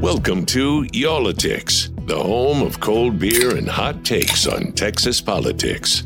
Welcome to Y'all-itics, the home of cold beer and hot takes on Texas politics.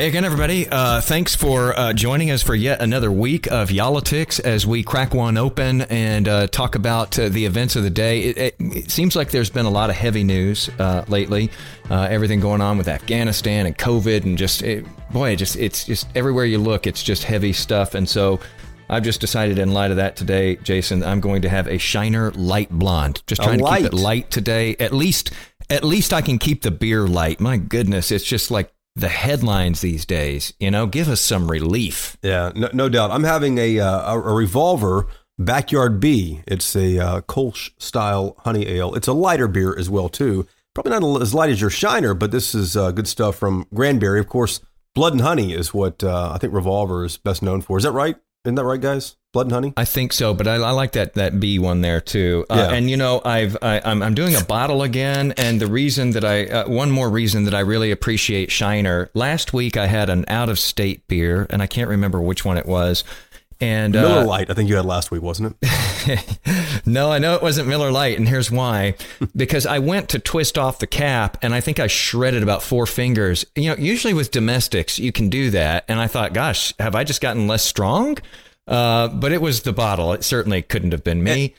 Hey again, everybody. Uh, thanks for uh, joining us for yet another week of Y'all-itics as we crack one open and uh, talk about uh, the events of the day. It, it, it, seems like there's been a lot of heavy news uh, lately. Uh, everything going on with Afghanistan and COVID, and just it, boy, it just it's just everywhere you look, it's just heavy stuff. And so, I've just decided, in light of that today, Jason, I'm going to have a Shiner Light Blonde. Just trying to keep it light today. At least, at least I can keep the beer light. My goodness, it's just like the headlines these days. You know, give us some relief. Yeah, no, no doubt. I'm having a, uh, a, revolver backyard bee. It's a uh, Kolsch style honey ale. It's a lighter beer as well too. Probably not as light as your Shiner, but this is uh, good stuff from Granbury. Of course, Blood and Honey is what uh, I think Revolver is best known for. Is that right? Isn't that right, guys? Blood and honey. I think so, but I, I like that that B one there too. Uh, yeah. And you know, I've I, am I'm, I'm doing a bottle again, and the reason that I uh, one more reason that I really appreciate Shiner. Last week I had an out of state beer, and I can't remember which one it was. And Miller uh, Lite, I think you had last week, wasn't it? no, I know it wasn't Miller Lite, and here's why: because I went to twist off the cap, and I think I shredded about four fingers. You know, usually with domestics you can do that, and I thought, gosh, have I just gotten less strong? Uh, but it was the bottle. It certainly couldn't have been me. And,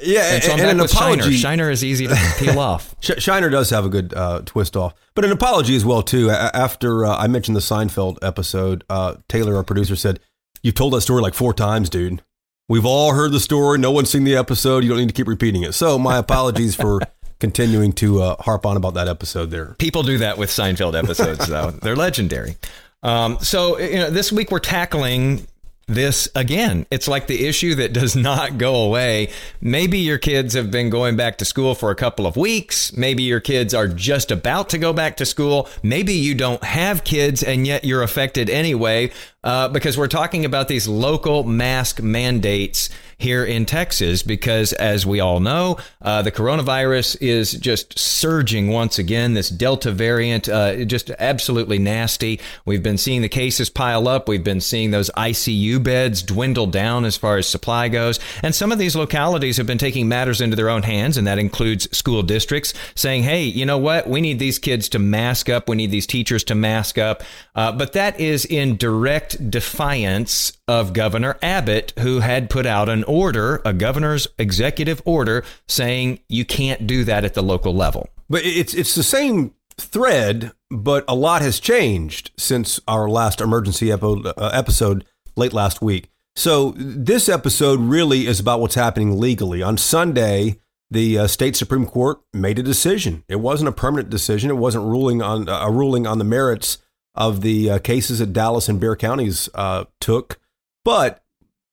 yeah, and so I'm and, an apology. Shiner. Shiner is easy to peel off. Shiner does have a good uh, twist off, but an apology as well too. After uh, I mentioned the Seinfeld episode, uh, Taylor, our producer, said, "You've told that story like four times, dude. We've all heard the story. No one's seen the episode. You don't need to keep repeating it." So my apologies for continuing to uh, harp on about that episode. There, people do that with Seinfeld episodes, though. They're legendary. Um, so you know, this week we're tackling this again. It's like the issue that does not go away. Maybe your kids have been going back to school for a couple of weeks. Maybe your kids are just about to go back to school. Maybe you don't have kids and yet you're affected anyway uh, because we're talking about these local mask mandates here in Texas. Because as we all know, uh, the coronavirus is just surging once again. This Delta variant, uh, just absolutely nasty. We've been seeing the cases pile up. We've been seeing those ICU beds dwindle down as far as supply goes. And some of these localities have been taking matters into their own hands, and that includes school districts saying, hey, you know what? We need these kids to mask up. We need these teachers to mask up. Uh, but that is in direct defiance of Governor Abbott, who had put out an order, a governor's executive order, saying you can't do that at the local level. But it's it's the same thread, but a lot has changed since our last emergency uh, episode late last week. So this episode really is about what's happening legally. On Sunday, the uh, state supreme court made a decision. It wasn't a permanent decision. It wasn't ruling on uh, a ruling on the merits of the uh, cases that Dallas and Bexar counties uh, took. But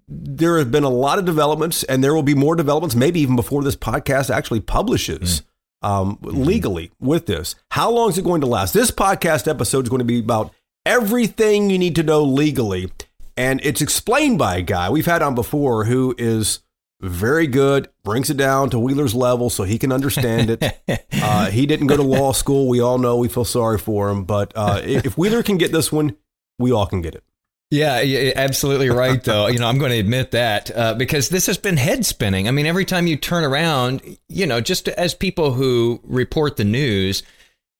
there have been a lot of developments, and there will be more developments, maybe even before this podcast actually publishes mm. um, mm-hmm. legally with this. How long is it going to last? This podcast episode is going to be about everything you need to know legally. And it's explained by a guy we've had on before who is very good, brings it down to Wheeler's level so he can understand it. uh, he didn't go to law school. We all know we feel sorry for him. But uh, if Wheeler can get this one, we all can get it. Yeah, absolutely right. Though you know, I'm going to admit that uh, because this has been head spinning. I mean, every time you turn around, you know, just as people who report the news,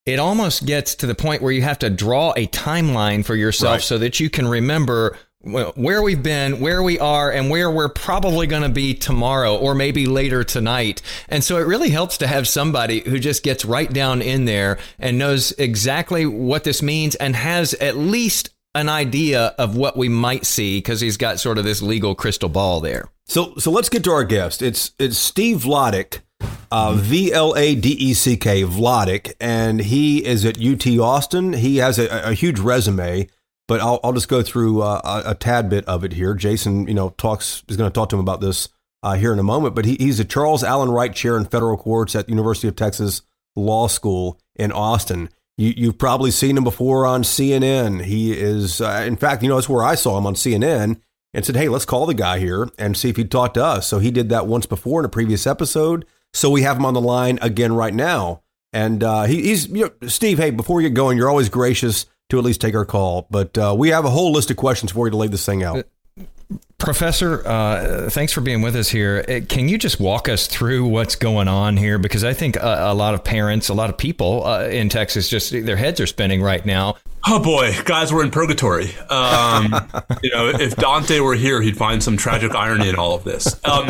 it almost gets to the point where you have to draw a timeline for yourself right. so that you can remember where we've been, where we are, and where we're probably going to be tomorrow or maybe later tonight. And so it really helps to have somebody who just gets right down in there and knows exactly what this means and has at least an idea of what we might see because he's got sort of this legal crystal ball there. So, so let's get to our guest. It's it's Steve Vladeck, uh, V L A D E C K Vladeck, and he is at UT Austin. He has a, a huge resume. but I'll, I'll just go through uh, a, a, tad bit of it here. Jason, you know, talks is going to talk to him about this uh, here in a moment, but he, he's a Charles Allen Wright Chair in Federal Courts at University of Texas Law School in Austin. You, have probably seen him before on CNN. He is, uh, in fact, you know, that's where I saw him on CNN and said, "Hey, let's call the guy here and see if he'd talk to us." So he did that once before in a previous episode. So we have him on the line again right now. And uh, he, he's, you know, Steve, hey, before you get going, you're always gracious to at least take our call. But uh, we have a whole list of questions for you to lay this thing out. Professor, uh, thanks for being with us here. Uh, can you just walk us through what's going on here? Because I think a, a lot of parents, a lot of people uh, in Texas, just their heads are spinning right now. Oh boy, guys, we're in purgatory. Um, you know, if Dante were here, he'd find some tragic irony in all of this. Um,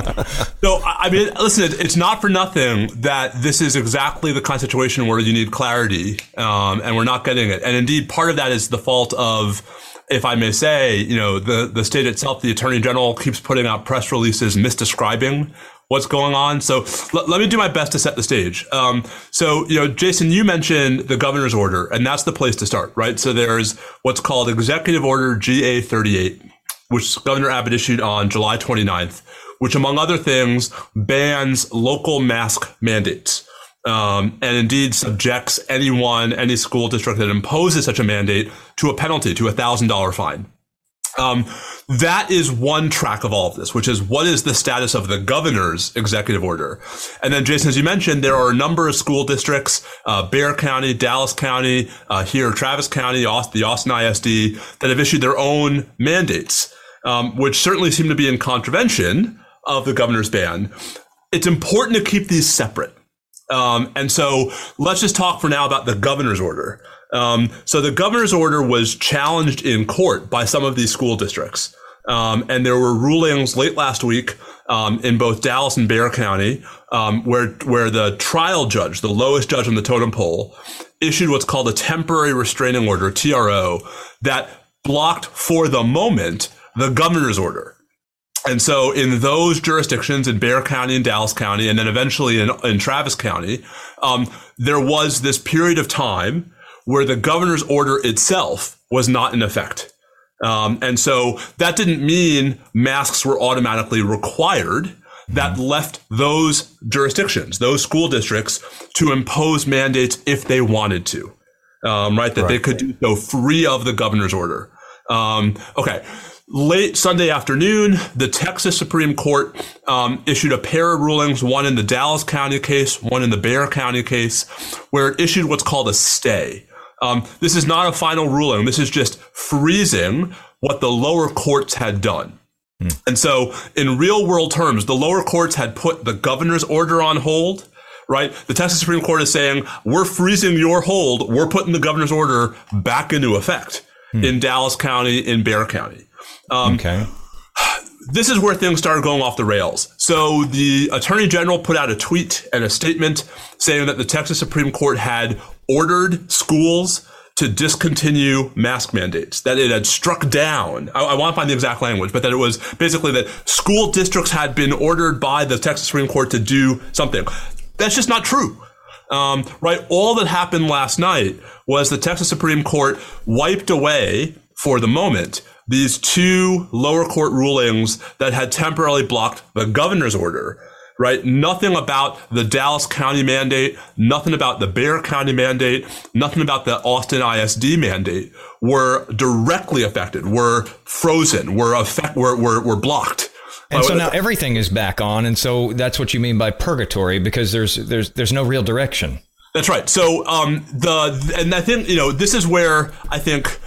so, I mean, listen, it's not for nothing that this is exactly the kind of situation where you need clarity, um, and we're not getting it. And indeed, part of that is the fault of if I may say, you know, the, the state itself, the attorney general keeps putting out press releases misdescribing what's going on. So l- let me do my best to set the stage. Um, so, you know, Jason, you mentioned the governor's order, and that's the place to start, right? So there's what's called Executive Order GA 38, which Governor Abbott issued on July 29th, which, among other things, bans local mask mandates. Um, and indeed subjects anyone, any school district that imposes such a mandate to a penalty, to a thousand dollar fine. Um, that is one track of all of this, which is what is the status of the governor's executive order? And then, Jason, as you mentioned, there are a number of school districts, uh, Bexar County, Dallas County, uh, here, Travis County, the Austin ISD, that have issued their own mandates, um, which certainly seem to be in contravention of the governor's ban. It's important to keep these separate. Um, and so let's just talk for now about the governor's order. Um, so the governor's order was challenged in court by some of these school districts. Um, and there were rulings late last week um, in both Dallas and Bexar County, um, where where the trial judge, the lowest judge on the totem pole, issued what's called a temporary restraining order (TRO) that blocked for the moment the governor's order. And so, in those jurisdictions, in Bexar County and Dallas County, and then eventually in, in Travis County, um, there was this period of time where the governor's order itself was not in effect. Um, and so that didn't mean masks were automatically required. That mm-hmm. left those jurisdictions, those school districts, to impose mandates if they wanted to, um, right? That right. they could do so free of the governor's order. Um, okay. Late Sunday afternoon, the Texas Supreme Court um, issued a pair of rulings, one in the Dallas County case, one in the Bexar County case, where it issued what's called a stay. Um, this is not a final ruling. This is just freezing what the lower courts had done. Hmm. And so, in real world terms, the lower courts had put the governor's order on hold, right? The Texas Supreme Court is saying, we're freezing your hold. We're putting the governor's order back into effect hmm. in Dallas County, in Bexar County. Um, okay this is where things started going off the rails. So the attorney general put out a tweet and a statement saying that the Texas Supreme Court had ordered schools to discontinue mask mandates, that it had struck down. I, I, want to find the exact language, but that it was basically that school districts had been ordered by the Texas Supreme Court to do something. That's just not true. Um, right? All that happened last night was the Texas Supreme Court wiped away, for the moment, these two lower court rulings that had temporarily blocked the governor's order right? Nothing about the Dallas County mandate, nothing about the Bexar County mandate, nothing about the Austin ISD mandate were directly affected, were frozen, were affect, were, were, were blocked. And so now everything is back on, and so that's what you mean by purgatory, because there's there's there's no real direction. That's right. So um, the and I think you know this is where I think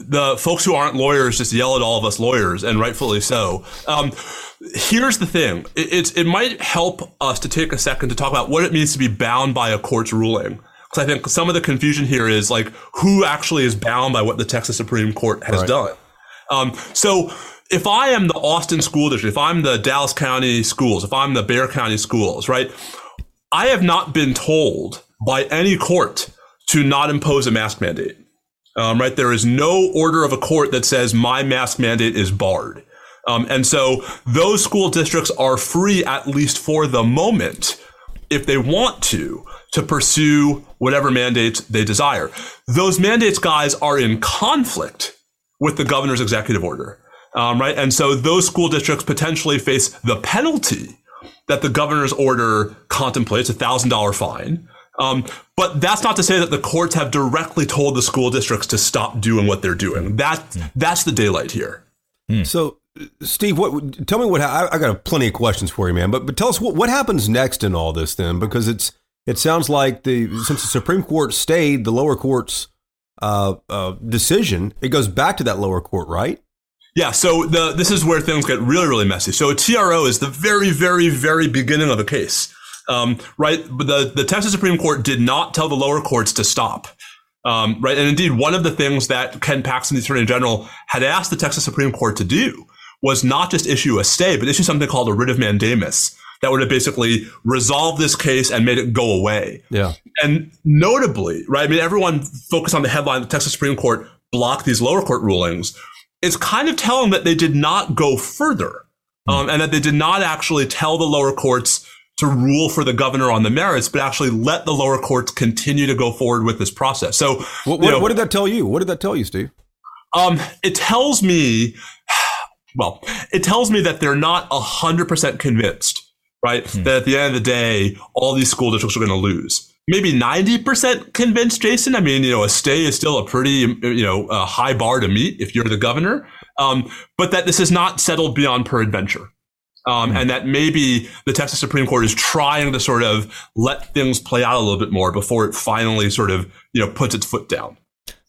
the folks who aren't lawyers just yell at all of us lawyers, and rightfully so. Um, here's the thing: it, it's it might help us to take a second to talk about what it means to be bound by a court's ruling. Because I think some of the confusion here is like who actually is bound by what the Texas Supreme Court has right. done. Um, so if I am the Austin School District, if I'm the Dallas County Schools, if I'm the Bexar County Schools, right, I have not been told by any court to not impose a mask mandate. Um, right? There is no order of a court that says my mask mandate is barred. Um, and so those school districts are free, at least for the moment, if they want to, to pursue whatever mandates they desire. Those mandates, guys, are in conflict with the governor's executive order, um, right? And so those school districts potentially face the penalty that the governor's order contemplates, a thousand dollar fine. Um, but that's not to say that the courts have directly told the school districts to stop doing what they're doing. That that's the daylight here. So, Steve, what? Tell me what. I, I got plenty of questions for you, man. But but tell us what what happens next in all this then, because it's it sounds like the since the Supreme Court stayed the lower court's uh, uh, decision, it goes back to that lower court, right? Yeah, so the this is where things get really, really messy. So a TRO is the very, very, very beginning of a case, um, right? But the the Texas Supreme Court did not tell the lower courts to stop, um, right? And indeed, one of the things that Ken Paxton, the Attorney General, had asked the Texas Supreme Court to do was not just issue a stay, but issue something called a writ of mandamus that would have basically resolved this case and made it go away. Yeah. And notably, right? I mean, everyone focused on the headline: the Texas Supreme Court blocked these lower court rulings. It's kind of telling that they did not go further, um, and that they did not actually tell the lower courts to rule for the governor on the merits, but actually let the lower courts continue to go forward with this process. So, What, you what, know, what did that tell you? What did that tell you, Steve? um, it tells me, well, it tells me that they're not hundred percent convinced, right? That at the end of the day, all these school districts are going to lose. Maybe ninety percent convinced, Jason. I mean, you know, a stay is still a pretty, you know, a high bar to meet if you're the governor. Um, but that this is not settled beyond peradventure. Um, and that maybe the Texas Supreme Court is trying to sort of let things play out a little bit more before it finally sort of, you know, puts its foot down.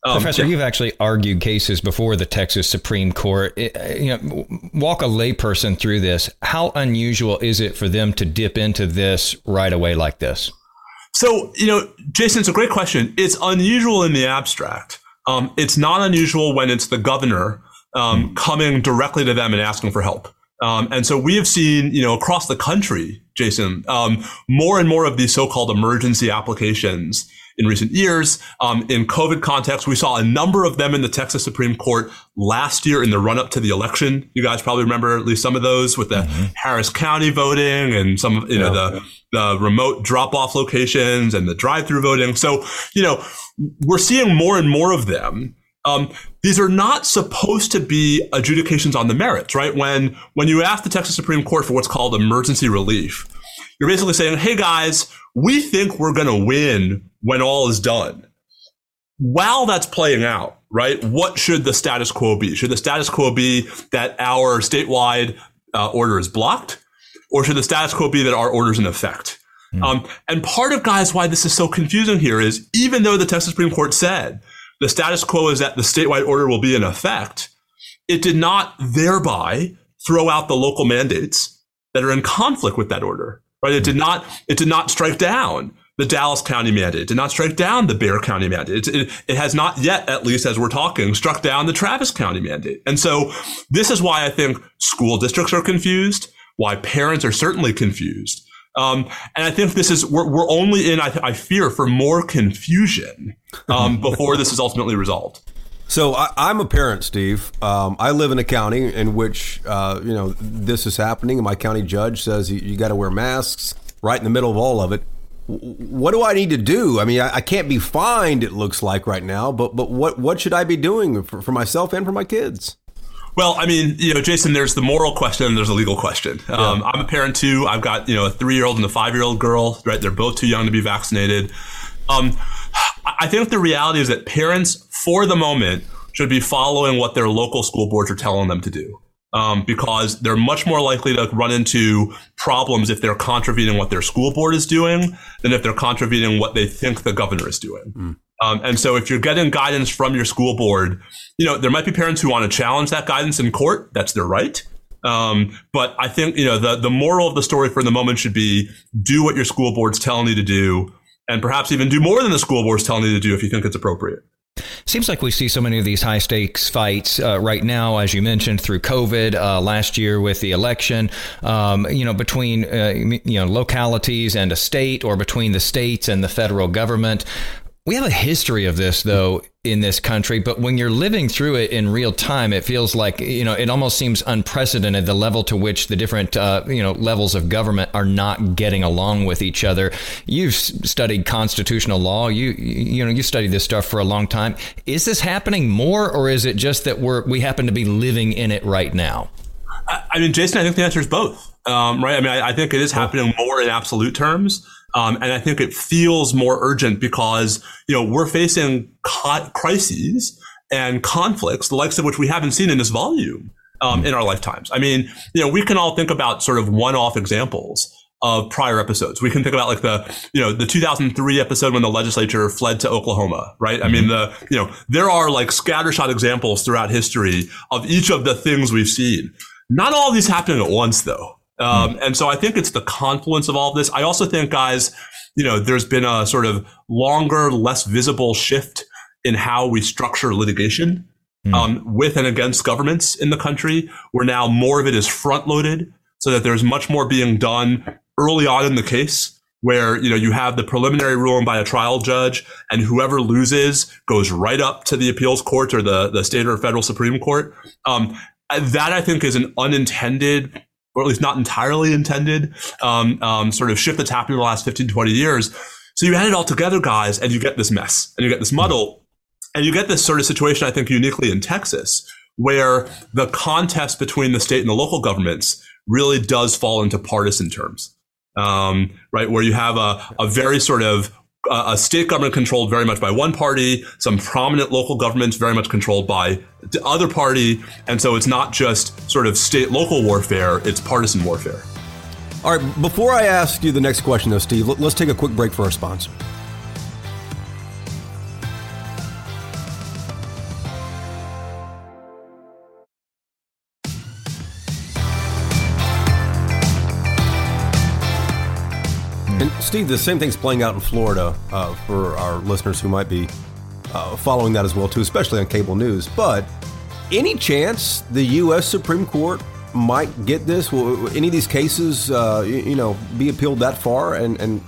Um, Professor, yeah. you've actually argued cases before the Texas Supreme Court. It- you know, walk a layperson through this. How unusual is it for them to dip into this right away like this? So, you know, Jason, it's a great question. It's unusual in the abstract. Um, it's not unusual when it's the governor um, coming directly to them and asking for help. Um, and so we have seen, you know, across the country, Jason, um, more and more of these so-called emergency applications in recent years. Um, in COVID context, we saw a number of them in the Texas Supreme Court last year in the run-up to the election. You guys probably remember at least some of those with the Harris County voting and some, you know, the the remote drop-off locations and the drive-through voting. So, you know, we're seeing more and more of them. Um, these are not supposed to be adjudications on the merits, right? When when you ask the Texas Supreme Court for what's called emergency relief, you're basically saying, "Hey guys, we think we're going to win when all is done." While that's playing out, right? What should the status quo be? Should the status quo be that our statewide uh, order is blocked, or should the status quo be that our order is in effect? Um, and part of guys why this is so confusing here is even though the Texas Supreme Court said the status quo is that the statewide order will be in effect, it did not thereby throw out the local mandates that are in conflict with that order. Right? It did not. It did not strike down the Dallas County mandate. It did not strike down the Bexar County mandate. It, it, it has not yet, at least as we're talking, struck down the Travis County mandate. And so this is why I think school districts are confused. Why parents are certainly confused. Um, and I think this is we're, we're only in. I, I fear for more confusion um, before this is ultimately resolved. So I, I'm a parent, Steve. Um, I live in a county in which uh, you know this is happening, and my county judge says you, you got to wear masks right in the middle of all of it. W- What do I need to do? I mean, I, I can't be fined. It looks like right now, but but what what should I be doing for, for myself and for my kids? Well, I mean, you know, Jason, there's the moral question and there's a legal question. Um, I'm a parent too. I've got, you know, a three year old and a five year old girl, right? They're both too young to be vaccinated. Um, I think the reality is that parents, for the moment, should be following what their local school boards are telling them to do. Um, because they're much more likely to run into problems if they're contravening what their school board is doing than if they're contravening what they think the governor is doing. Um, and so if you're getting guidance from your school board, you know, there might be parents who want to challenge that guidance in court. That's their right. Um, but I think, you know, the, the moral of the story for the moment should be do what your school board's telling you to do and perhaps even do more than the school board's telling you to do if you think it's appropriate. Seems like we see so many of these high stakes fights uh, right now, as you mentioned, through COVID uh, last year with the election. Um, you know, between uh, you know localities and a state, or between the states and the federal government. We have a history of this, though, in this country, but when you're living through it in real time, it feels like you know it almost seems unprecedented the level to which the different uh, you know levels of government are not getting along with each other. You've studied constitutional law. You you know you studied this stuff for a long time. Is this happening more, or is it just that we're we happen to be living in it right now? I mean, Jason, I think the answer is both. Um, right? I mean, I, I think it is happening more in absolute terms. Um, and I think it feels more urgent because, you know, we're facing co- crises and conflicts, the likes of which we haven't seen in this volume um, in our lifetimes. I mean, you know, we can all think about sort of one-off examples of prior episodes. We can think about like the, you know, the 2003 episode when the legislature fled to Oklahoma, right? I mean, the, you know, there are like scattershot examples throughout history of each of the things we've seen. Not all of these happening at once, though. Um, and so I think it's the confluence of all of this. I also think, guys, you know, there's been a sort of longer, less visible shift in how we structure litigation mm. um, with and against governments in the country, where now more of it is front loaded so that there's much more being done early on in the case where you know you have the preliminary ruling by a trial judge and whoever loses goes right up to the appeals court or the, the state or federal supreme court um, that i think is an unintended or at least not entirely intended, um, um, sort of shift that's happened in the last 15, 20 years. So you add it all together, guys, and you get this mess and you get this muddle and you get this sort of situation, I think, uniquely in Texas, where the contest between the state and the local governments really does fall into partisan terms. Um, right, where you have a, a very sort of a state government controlled very much by one party, some prominent local governments very much controlled by the other party, and so it's not just sort of state local warfare, it's partisan warfare. All right, before I ask you the next question, though, Steve, let's take a quick break for our sponsor. Steve, the same thing's playing out in Florida uh, for our listeners who might be uh, following that as well too, especially on cable news. But any chance the U.S. Supreme Court might get this? Will any of these cases, uh, you, know, be appealed that far? And, and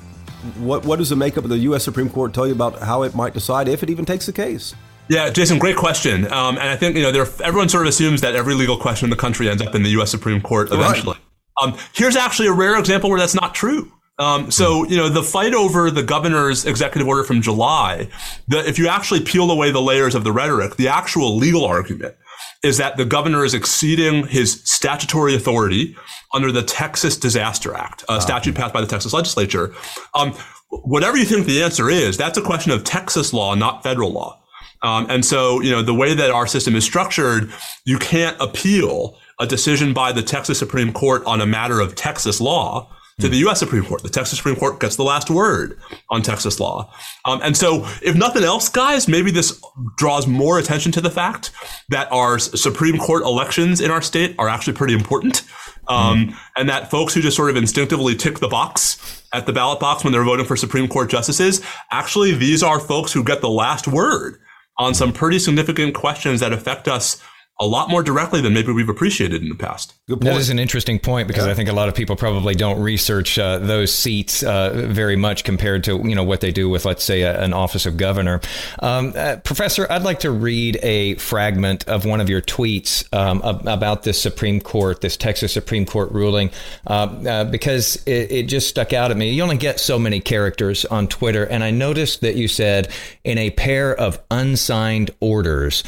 what what does the makeup of the U.S. Supreme Court tell you about how it might decide if it even takes the case? Yeah, Jason, great question. Um, and I think you know, there, everyone sort of assumes that every legal question in the country ends up in the U.S. Supreme Court eventually. Right. Um, here's actually a rare example where that's not true. Um, so, you know, the fight over the governor's executive order from July, the, if you actually peel away the layers of the rhetoric, the actual legal argument is that the governor is exceeding his statutory authority under the Texas Disaster Act, a statute passed by the Texas legislature. Um, whatever you think the answer is, that's a question of Texas law, not federal law. Um, and so, you know, the way that our system is structured, you can't appeal a decision by the Texas Supreme Court on a matter of Texas law to the U.S. Supreme Court. The Texas Supreme Court gets the last word on Texas law. Um, and so, if nothing else, guys, maybe this draws more attention to the fact that our Supreme Court elections in our state are actually pretty important. Um, mm. And that folks who just sort of instinctively tick the box at the ballot box when they're voting for Supreme Court justices, actually, these are folks who get the last word on some pretty significant questions that affect us a lot more directly than maybe we've appreciated in the past. That is an interesting point because yeah. I think a lot of people probably don't research uh, those seats uh, very much compared to you know what they do with let's say a, an office of governor. Um, uh, Professor, I'd like to read a fragment of one of your tweets um, about this Supreme Court, this Texas Supreme Court ruling, uh, uh, because it, it just stuck out at me. You only get so many characters on Twitter, and I noticed that you said in a pair of unsigned orders.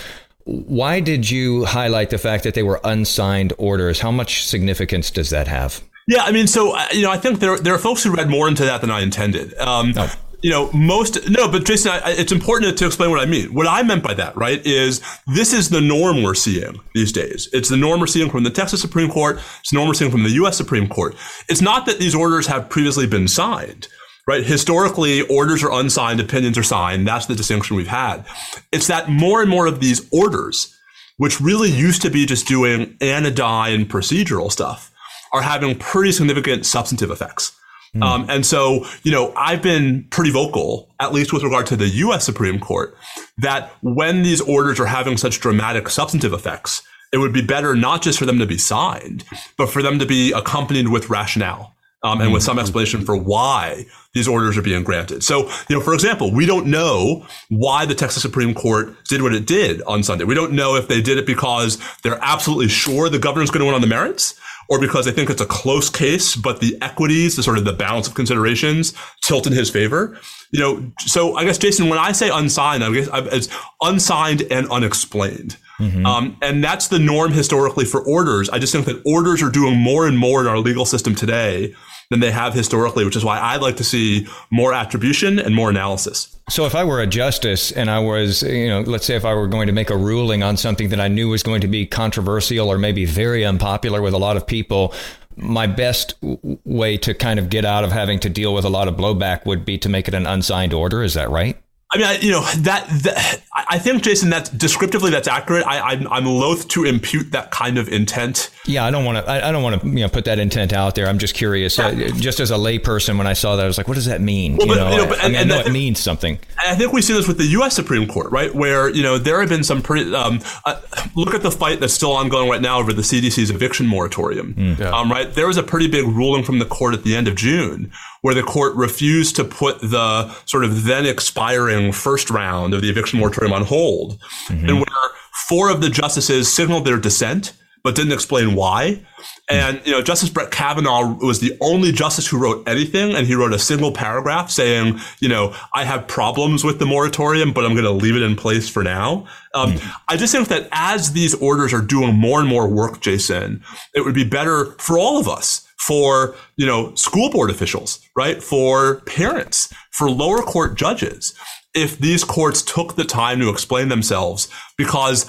Why did you highlight the fact that they were unsigned orders? How much significance does that have? Yeah, I mean, so uh, you know, I think there there are folks who read more into that than I intended. Um, oh. You know, most no, but Jason, I, it's important to explain what I mean. What I meant by that, right, is this is the norm we're seeing these days. It's the norm we're seeing from the Texas Supreme Court. It's the norm we're seeing from the U.S. Supreme Court. It's not that these orders have previously been signed right? Historically, orders are unsigned, opinions are signed. That's the distinction we've had. It's that more and more of these orders, which really used to be just doing anodyne procedural stuff, are having pretty significant substantive effects. Mm. Um, and so, you know, I've been pretty vocal, at least with regard to the U.S. Supreme Court, that when these orders are having such dramatic substantive effects, it would be better not just for them to be signed, but for them to be accompanied with rationale um, and with some explanation for why these orders are being granted. So, you know, for example, we don't know why the Texas Supreme Court did what it did on Sunday. We don't know if they did it because they're absolutely sure the governor's going to win on the merits or because they think it's a close case, but the equities, the sort of the balance of considerations tilt in his favor. You know, so I guess Jason, when I say unsigned, I guess it's unsigned and unexplained. Mm-hmm. Um, and that's the norm historically for orders. I just think that orders are doing more and more in our legal system today than they have historically, which is why I'd like to see more attribution and more analysis. So if I were a justice and I was, you know, let's say if I were going to make a ruling on something that I knew was going to be controversial or maybe very unpopular with a lot of people, my best way to kind of get out of having to deal with a lot of blowback would be to make it an unsigned order. Is that right? I mean, I, you know that, that, I think Jason, that's descriptively that's accurate. I, I'm, I'm loath to impute that kind of intent. Yeah, I don't want to. I, I, don't want to you know put that intent out there. I'm just curious. Yeah. Uh, just as a layperson, when I saw that, I was like, what does that mean? Well, you, but, know, you know, but, I, and, I, know it means something. I think we see this with the U.S. Supreme Court, right? Where you know there have been some pretty. Um, uh, look at the fight that's still ongoing right now over the CDC's eviction moratorium. Mm. Yeah. Um, right, there was a pretty big ruling from the court at the end of June where the court refused to put the sort of then expiring first round of the eviction moratorium on hold, mm-hmm. and where four of the justices signaled their dissent but didn't explain why. And you know, Justice Brett Kavanaugh was the only justice who wrote anything, and he wrote a single paragraph saying, you know, I have problems with the moratorium, but I'm going to leave it in place for now. Um, mm. I just think that as these orders are doing more and more work, Jason, it would be better for all of us for, you know, school board officials, right? For parents, for lower court judges, if these courts took the time to explain themselves, because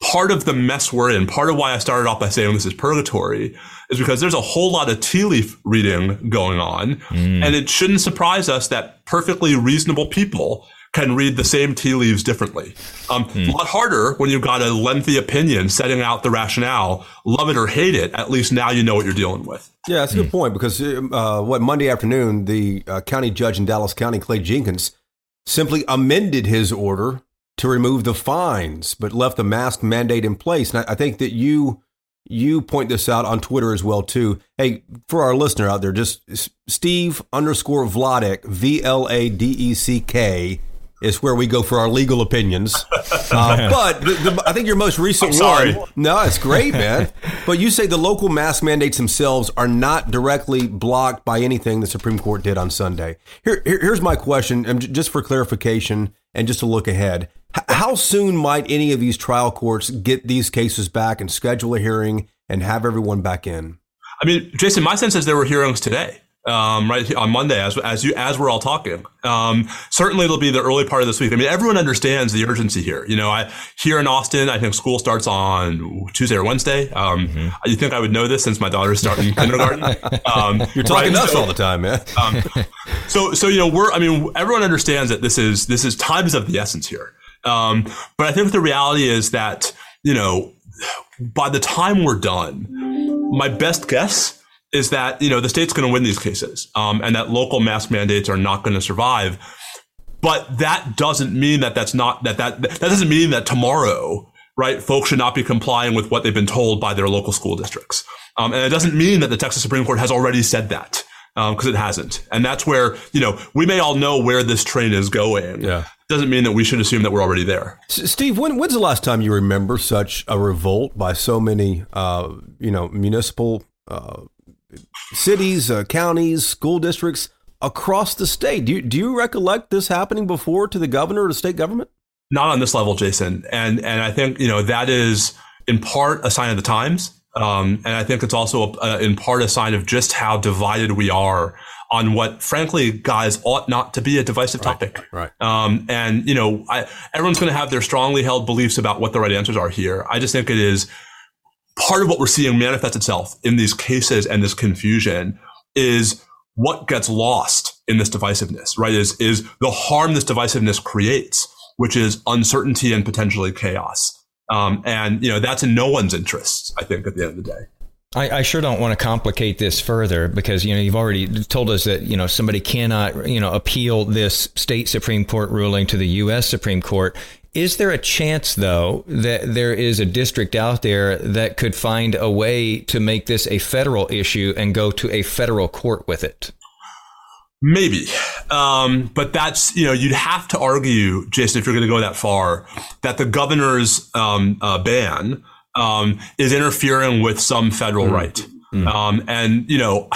part of the mess we're in, part of why I started off by saying this is purgatory, is because there's a whole lot of tea leaf reading going on. Mm. And it shouldn't surprise us that perfectly reasonable people can read the same tea leaves differently. Um, mm. A lot harder when you've got a lengthy opinion setting out the rationale. Love it or hate it, at least now you know what you're dealing with. Yeah, that's a good mm. point because uh, what Monday afternoon, the uh, county judge in Dallas County, Clay Jenkins, simply amended his order to remove the fines, but left the mask mandate in place. And I, think that you you point this out on Twitter as well too. Hey, for our listener out there, just Steve underscore Vladeck V L A D E C K is where we go for our legal opinions. Uh, but the, the, I think your most recent one. No, it's great, man. but you say the local mask mandates themselves are not directly blocked by anything the Supreme Court did on Sunday. Here, here here's my question, and just for clarification and just to look ahead. How soon might any of these trial courts get these cases back and schedule a hearing and have everyone back in? I mean, Jason, my sense is there were hearings today um, right on Monday as as you as we're all talking. Um, certainly, it'll be the early part of this week. I mean, everyone understands the urgency here. You know, I here in Austin, I think school starts on Tuesday or Wednesday. Um, mm-hmm. You think I would know this since my daughter's starting kindergarten? Um, You're talking right? to us so, all the time, man. Um, so, so you know, we're. I mean, everyone understands that this is this is time is of the essence here. Um, but I think the reality is that you know, by the time we're done, my best guess is that you know the state's going to win these cases, um, and that local mask mandates are not going to survive. But that doesn't mean that that's not that that that doesn't mean that tomorrow, right? Folks should not be complying with what they've been told by their local school districts, um, and it doesn't mean that the Texas Supreme Court has already said that because um, it hasn't. And that's where you know we may all know where this train is going. Yeah. Doesn't mean that we should assume that we're already there. Steve, when, when's the last time you remember such a revolt by so many, uh, you know, municipal uh, cities, uh, counties, school districts across the state. Do you, do you recollect this happening before to the governor or the state government? Not on this level, Jason. And and I think you know that is in part a sign of the times, um, and I think it's also a, in part a sign of just how divided we are on what, frankly, guys ought not to be a divisive topic. Right. right. Um, and you know, I, everyone's going to have their strongly held beliefs about what the right answers are here. I just think it is part of what we're seeing manifest itself in these cases and this confusion is what gets lost in this divisiveness, right? Is, is the harm this divisiveness creates, which is uncertainty and potentially chaos. Um, and, you know, that's in no one's interests, I think, at the end of the day. I, I, sure don't want to complicate this further because you know you've already told us that you know somebody cannot you know appeal this state supreme court ruling to the U.S. Supreme Court. Is there a chance, though, that there is a district out there that could find a way to make this a federal issue and go to a federal court with it? Maybe. Um, but that's, you know, you'd have to argue, Jason, if you're going to go that far, that the governor's um, uh, ban um, is interfering with some federal mm. right. Mm. and, you know,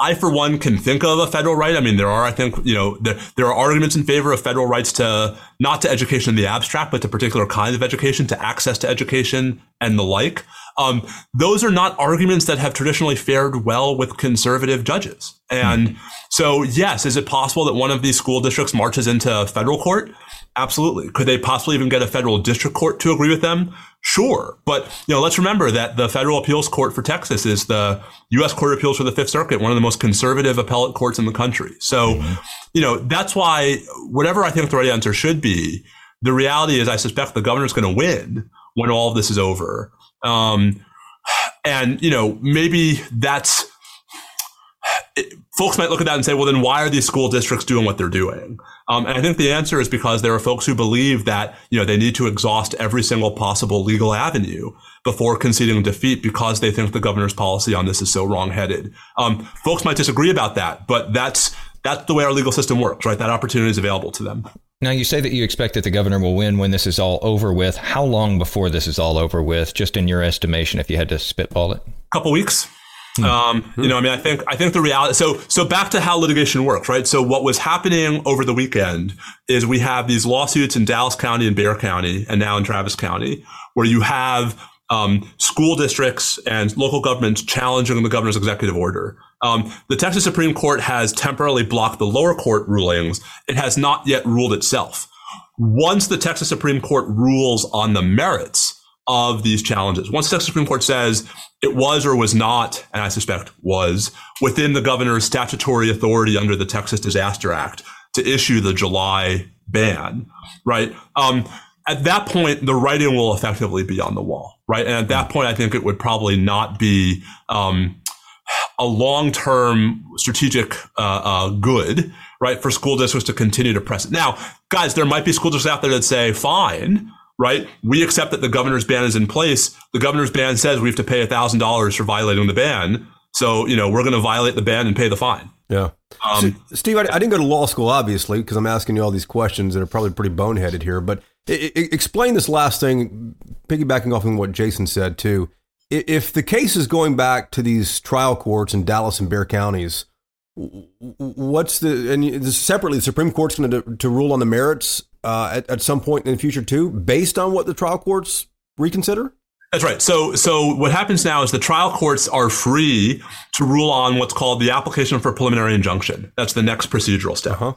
I, for one, can think of a federal right. I mean, there are, I think, you know, there, there are arguments in favor of federal rights to not to education in the abstract, but to particular kinds of education, to access to education and the like. Um, those are not arguments that have traditionally fared well with conservative judges. And mm-hmm. so, yes, is it possible that one of these school districts marches into federal court? Absolutely. Could they possibly even get a federal district court to agree with them? Sure. But, you know, let's remember that the federal appeals court for Texas is the U.S. Court of Appeals for the Fifth Circuit, one of the most conservative appellate courts in the country. So, mm-hmm. you know, that's why whatever I think the right answer should be, the reality is I suspect the governor's going to win when all of this is over. Um, and, you know, maybe that's, folks might look at that and say, well, then why are these school districts doing what they're doing? Um, and I think the answer is because there are folks who believe that, you know, they need to exhaust every single possible legal avenue before conceding defeat because they think the governor's policy on this is so wrongheaded. Um, folks might disagree about that, but that's, that's the way our legal system works, right? That opportunity is available to them. Now, you say that you expect that the governor will win when this is all over with. How long before this is all over with, just in your estimation, if you had to spitball it? A couple weeks. Hmm. Um, you know, I mean, I think I think the reality. So, so back to how litigation works, right? So, what was happening over the weekend is we have these lawsuits in Dallas County and Bexar County, and now in Travis County, where you have um, school districts and local governments challenging the governor's executive order. Um, the Texas Supreme Court has temporarily blocked the lower court rulings. It has not yet ruled itself. Once the Texas Supreme Court rules on the merits of these challenges, once the Texas Supreme Court says it was or was not, and I suspect was, within the governor's statutory authority under the Texas Disaster Act to issue the July ban, right? Um, at that point, the writing will effectively be on the wall, right? And at that point, I think it would probably not be um, a long-term strategic uh, uh, good, right, for school districts to continue to press it. Now, guys, there might be school districts out there that say, fine, right, we accept that the governor's ban is in place. The governor's ban says we have to pay $1,000 for violating the ban. So, you know, we're going to violate the ban and pay the fine. Yeah. Um, so, Steve, I, I, didn't go to law school, obviously, because I'm asking you all these questions that are probably pretty boneheaded here. But it, it, explain this last thing, piggybacking off of what Jason said, too if the case is going back to these trial courts in Dallas and Bexar counties, what's the and separately the Supreme Court's going to to rule on the merits uh, at, at some point in the future too, based on what the trial courts reconsider. That's right. So, so what happens now is the trial courts are free to rule on what's called the application for preliminary injunction. That's the next procedural step. Uh-huh.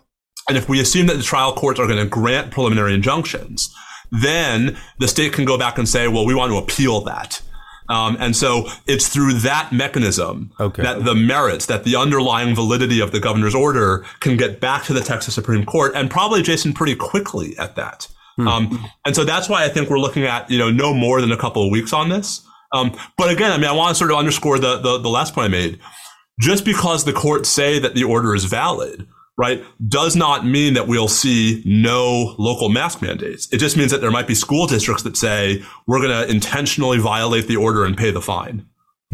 And if we assume that the trial courts are going to grant preliminary injunctions, then the state can go back and say, well, we want to appeal that. Um, and so it's through that mechanism okay. that the merits, that the underlying validity of the governor's order can get back to the Texas Supreme Court and probably, Jason, pretty quickly at that. Hmm. Um, and so that's why I think we're looking at, you know, no more than a couple of weeks on this. Um, but again, I mean, I want to sort of underscore the, the, the last point I made. Just because the courts say that the order is valid right, does not mean that we'll see no local mask mandates. It just means that there might be school districts that say, we're going to intentionally violate the order and pay the fine.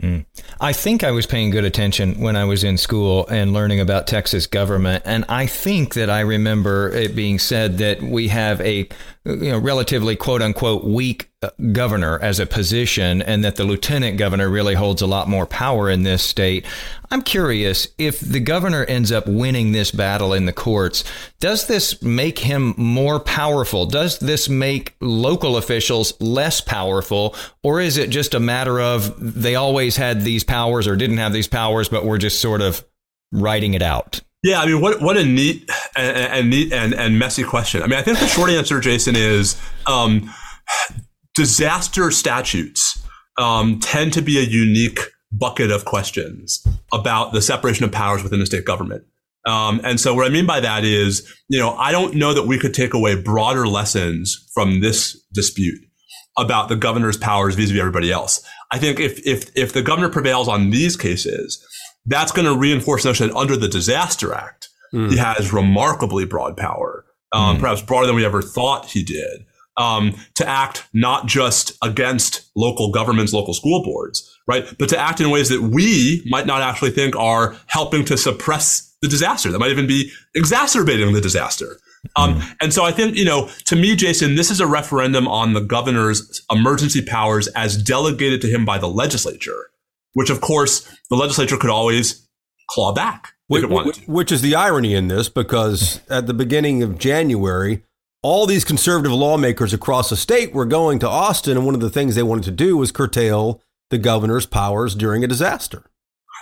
Mm. I think I was paying good attention when I was in school and learning about Texas government, and I think that I remember it being said that we have a you know, relatively quote unquote weak uh, governor as a position, and that the lieutenant governor really holds a lot more power in this state. I'm curious if the governor ends up winning this battle in the courts, does this make him more powerful? Does this make local officials less powerful? Or is it just a matter of they always had these powers or didn't have these powers, but we're just sort of writing it out? Yeah, I mean, what what a neat and, and neat and, and messy question. I mean, I think the short answer, Jason, is um, disaster statutes um, tend to be a unique bucket of questions about the separation of powers within the state government. Um, and so what I mean by that is, you know, I don't know that we could take away broader lessons from this dispute about the governor's powers vis-a-vis everybody else. I think if, if, if the governor prevails on these cases, that's going to reinforce the notion that under the Disaster Act, mm. he has remarkably broad power, um, mm. perhaps broader than we ever thought he did. um, to act not just against local governments, local school boards, right, but to act in ways that we might not actually think are helping to suppress the disaster. That might even be exacerbating the disaster. Um, mm. And so I think, you know, to me, Jason, this is a referendum on the governor's emergency powers as delegated to him by the legislature, which of course the legislature could always claw back. Which, which is the irony in this, because at the beginning of January, all these conservative lawmakers across the state were going to Austin, and one of the things they wanted to do was curtail the governor's powers during a disaster.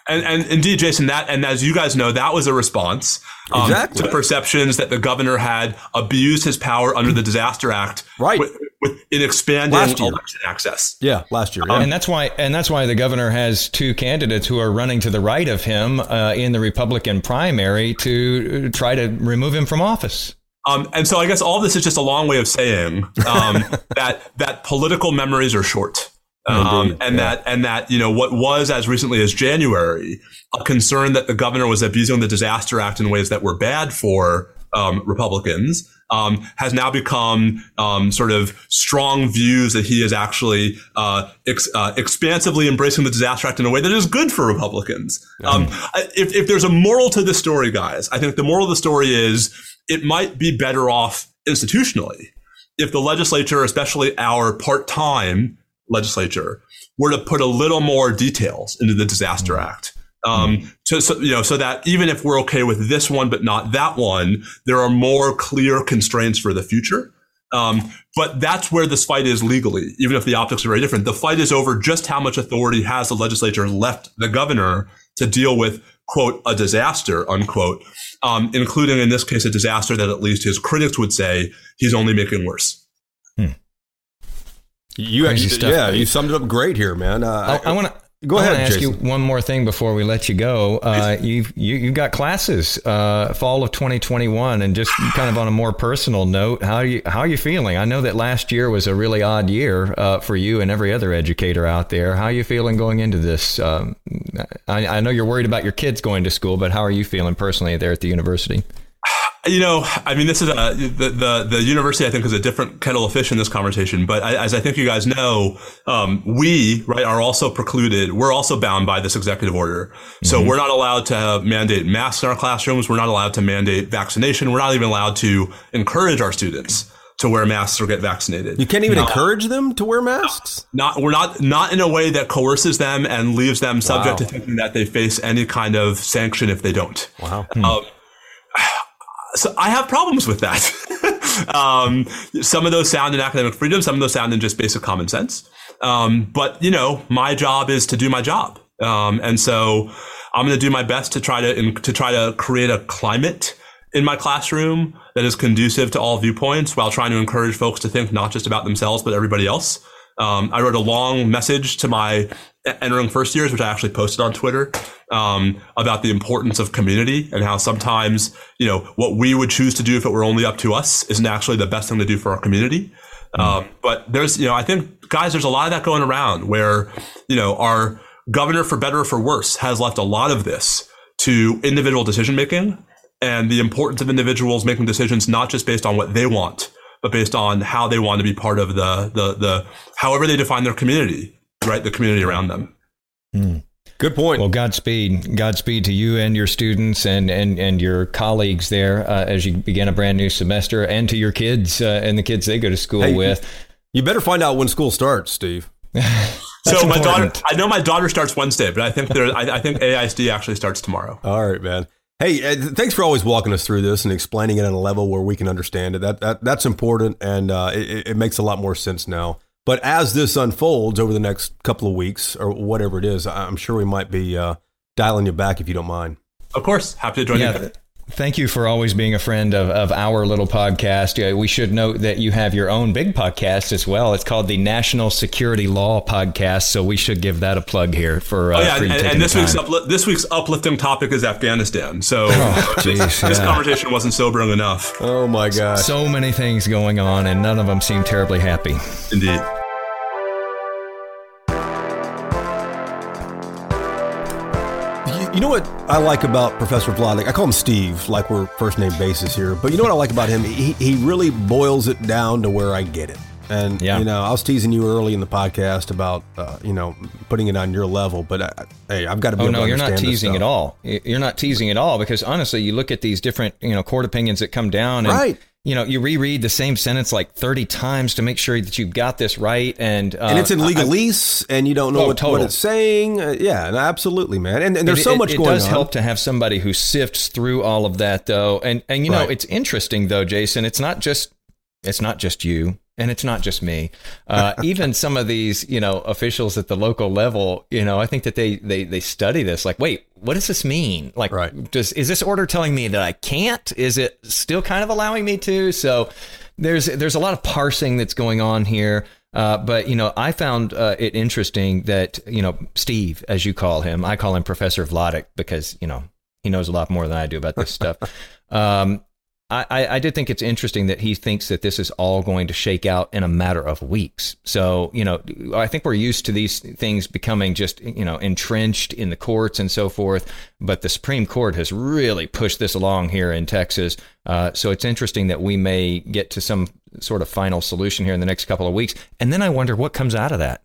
And, and indeed, Jason, that and as you guys know, that was a response um, exactly. to perceptions that the governor had abused his power under the Disaster Act, right? With, with in expanding election access. Yeah, last year, yeah. and that's why and that's why the governor has two candidates who are running to the right of him uh, in the Republican primary to try to remove him from office. Um, and so I guess all this is just a long way of saying um, that that political memories are short. Um, and yeah. that and that you know what was as recently as January a concern that the governor was abusing the Disaster Act in ways that were bad for um, Republicans um, has now become um, sort of strong views that he is actually uh, ex- uh, expansively embracing the Disaster Act in a way that is good for Republicans. Mm. if, if there's a moral to this story, guys, I think the moral of the story is it might be better off institutionally if the legislature, especially our part-time legislature were to put a little more details into the Disaster mm-hmm. Act. Um, mm-hmm. to, so, you know, so that even if we're okay with this one, but not that one, there are more clear constraints for the future. Um, but that's where this fight is legally, even if the optics are very different. The fight is over just how much authority has the legislature left the governor to deal with, quote, a disaster, unquote, um, including in this case, a disaster that at least his critics would say he's only making worse. Hmm. You actually, stuff, yeah, you summed it up great here, man. Uh, I, I want to. Go I ahead. ask you one more thing before we let you go. Uh, you've you, you got classes uh, fall of 2021, and just kind of on a more personal note, how are you how are you feeling? I know that last year was a really odd year uh, for you and every other educator out there. How are you feeling going into this? Um, I, I know you're worried about your kids going to school, but how are you feeling personally there at the university? You know, I mean, this is a, the, the, the university. I think is a different kettle of fish in this conversation. But I, as I think you guys know, um, we right are also precluded. We're also bound by this executive order. So mm-hmm. we're not allowed to mandate masks in our classrooms. We're not allowed to mandate vaccination. We're not even allowed to encourage our students to wear masks or get vaccinated. You can't even encourage them to wear masks. Not we're not not in a way that coerces them and leaves them subject wow. to thinking that they face any kind of sanction if they don't. Wow. Um, so I have problems with that. um, some of those sound in academic freedom, some of those sound in just basic common sense. Um, but you know, my job is to do my job, um, and so I'm going to do my best to try to in, to try to create a climate in my classroom that is conducive to all viewpoints, while trying to encourage folks to think not just about themselves but everybody else. Um, I wrote a long message to my entering first years, which I actually posted on Twitter, um, about the importance of community and how sometimes, you know, what we would choose to do if it were only up to us isn't actually the best thing to do for our community. Mm. Um, but there's, you know, I think, guys, there's a lot of that going around where, you know, our governor, for better or for worse, has left a lot of this to individual decision making and the importance of individuals making decisions not just based on what they want, but based on how they want to be part of the the the however they define their community, right? The community around them. Mm. Good point. Well, Godspeed, Godspeed to you and your students and and and your colleagues there uh, as you begin a brand new semester, and to your kids uh, and the kids they go to school hey, with. You better find out when school starts, Steve. so my daughter, I know my daughter starts Wednesday, but I think there, I, I think AISD actually starts tomorrow. All right, man. Hey, uh, thanks for always walking us through this and explaining it on a level where we can understand it. That, that that's important, and uh, it, it, makes a lot more sense now. But as this unfolds over the next couple of weeks or whatever it is, I'm sure we might be uh, dialing you back if you don't mind. Of course, happy to join yeah. you. Thank you for always being a friend of, of our little podcast. Uh, we should note that you have your own big podcast as well. It's called the National Security Law Podcast, so we should give that a plug here for. Uh, oh yeah, for and, and this week's upli- this week's uplifting topic is Afghanistan. So oh, geez, this, yeah. this, conversation wasn't sobering enough. Oh my god, so many things going on, and none of them seem terribly happy. Indeed. You know what I like about Professor Vladeck? I call him Steve, like we're first name basis here. But you know what I like about him? He, he really boils it down to where I get it. And Yeah. you know, I was teasing you early in the podcast about uh, you know putting it on your level, but I, hey, I've got to be. Oh no, you're not teasing at all. You're not teasing at all because honestly, you look at these different, you know, court opinions that come down, and Right. You know, you reread the same sentence like 30 times to make sure that you've got this right, and uh, And it's in I- legalese, and you don't know Oh, what, what it's saying. Uh, yeah, absolutely, man. And, and there's it, so it- much it going does on. help to have somebody who sifts through all of that though and and you know it's interesting though jason it's not just it's not just you and it's not just me uh, even some of these you know officials at the local level you know i think that they they they study this like wait what does this mean like Right. does is this order telling me that i can't is it still kind of allowing me to so there's there's a lot of parsing that's going on here uh, but you know, I found uh, it interesting that you know Steve, as you call him, I call him Professor Vladeck because you know he knows a lot more than I do about this stuff. Um, I, I, did think it's interesting that he thinks that this is all going to shake out in a matter of weeks. So, you know, I think we're used to these things becoming just, you know, entrenched in the courts and so forth. But the Supreme Court has really pushed this along here in Texas. Uh, so it's interesting that we may get to some sort of final solution here in the next couple of weeks. And then I wonder what comes out of that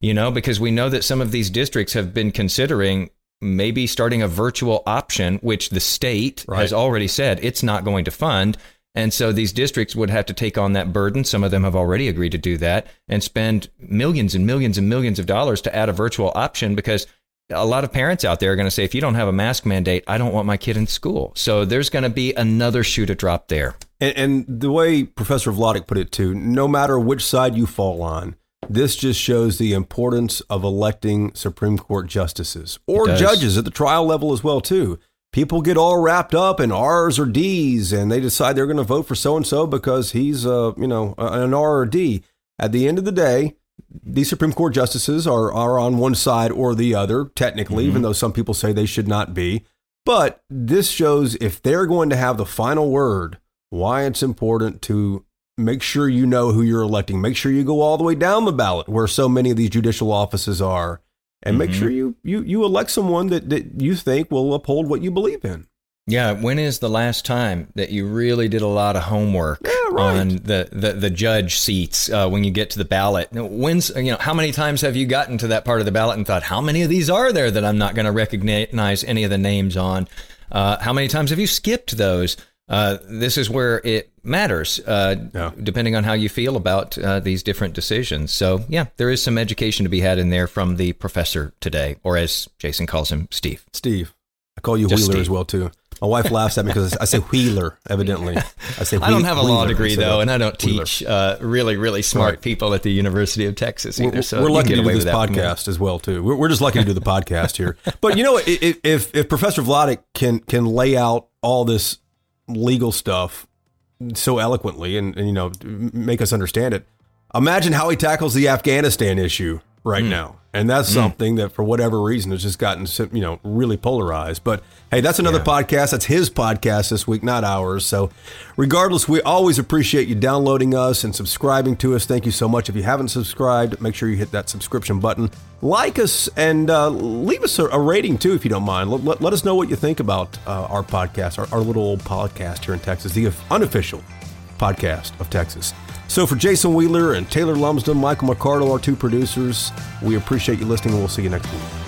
you know, because we know that some of these districts have been considering maybe starting a virtual option, which the state Right. has already said it's not going to fund. And so these districts would have to take on that burden. Some of them have already agreed to do that and spend millions and millions and millions of dollars to add a virtual option because a lot of parents out there are going to say, if you don't have a mask mandate, I don't want my kid in school. So there's going to be another shoe to drop there. And, and the way Professor Vladeck put it too, no matter which side you fall on, this just shows the importance of electing Supreme Court justices or judges at the trial level as well too. People get all wrapped up in R's or D's, and they decide they're going to vote for so and so because he's, a you know, an R or D. At the end of the day, these Supreme Court justices are are on one side or the other, technically, even mm-hmm. though some people say they should not be. But this shows if they're going to have the final word, why it's important to make sure you know who you're electing. Make sure you go all the way down the ballot where so many of these judicial offices are. And make Mhm. sure you, you you elect someone that, that you think will uphold what you believe in. Yeah, when is the last time that you really did a lot of homework Yeah, right. on the, the, the judge seats uh, when you get to the ballot? When's you know how many times have you gotten to that part of the ballot and thought, how many of these are there that I'm not going to recognize any of the names on? Uh, how many times have you skipped those? Uh, this is where it matters, uh, Yeah. depending on how you feel about uh, these different decisions. So, yeah, there is some education to be had in there from the professor today, or as Jason calls him, Steve. Steve, I call you Just Wheeler Steve. as well too. My wife laughs at me because I say Wheeler. Evidently, I say. I don't have a law degree though, and I don't teach uh, really, really smart Right. people at the University of Texas either. We're, so we're lucky to do this that from me. podcast as well too. We're, we're just lucky to do the podcast here. But you know, what? I- if if Professor Vladeck can can lay out all this legal stuff so eloquently and, and you know make us understand it, imagine how he tackles the Afghanistan issue right hmm. now. And that's something that, for whatever reason, has just gotten you know really polarized. But hey, that's another podcast. That's his podcast this week, not ours. So, regardless, we always appreciate you downloading us and subscribing to us. Thank you so much. If you haven't subscribed, make sure you hit that subscription button, like us, and uh, leave us a, a rating too, if you don't mind. Let, let- let us know what you think about uh, our podcast, our, our little old podcast here in Texas, the unofficial podcast of Texas. So for Jason Wheeler and Taylor Lumsden, Michael McCardle, our two producers, we appreciate you listening and we'll see you next week.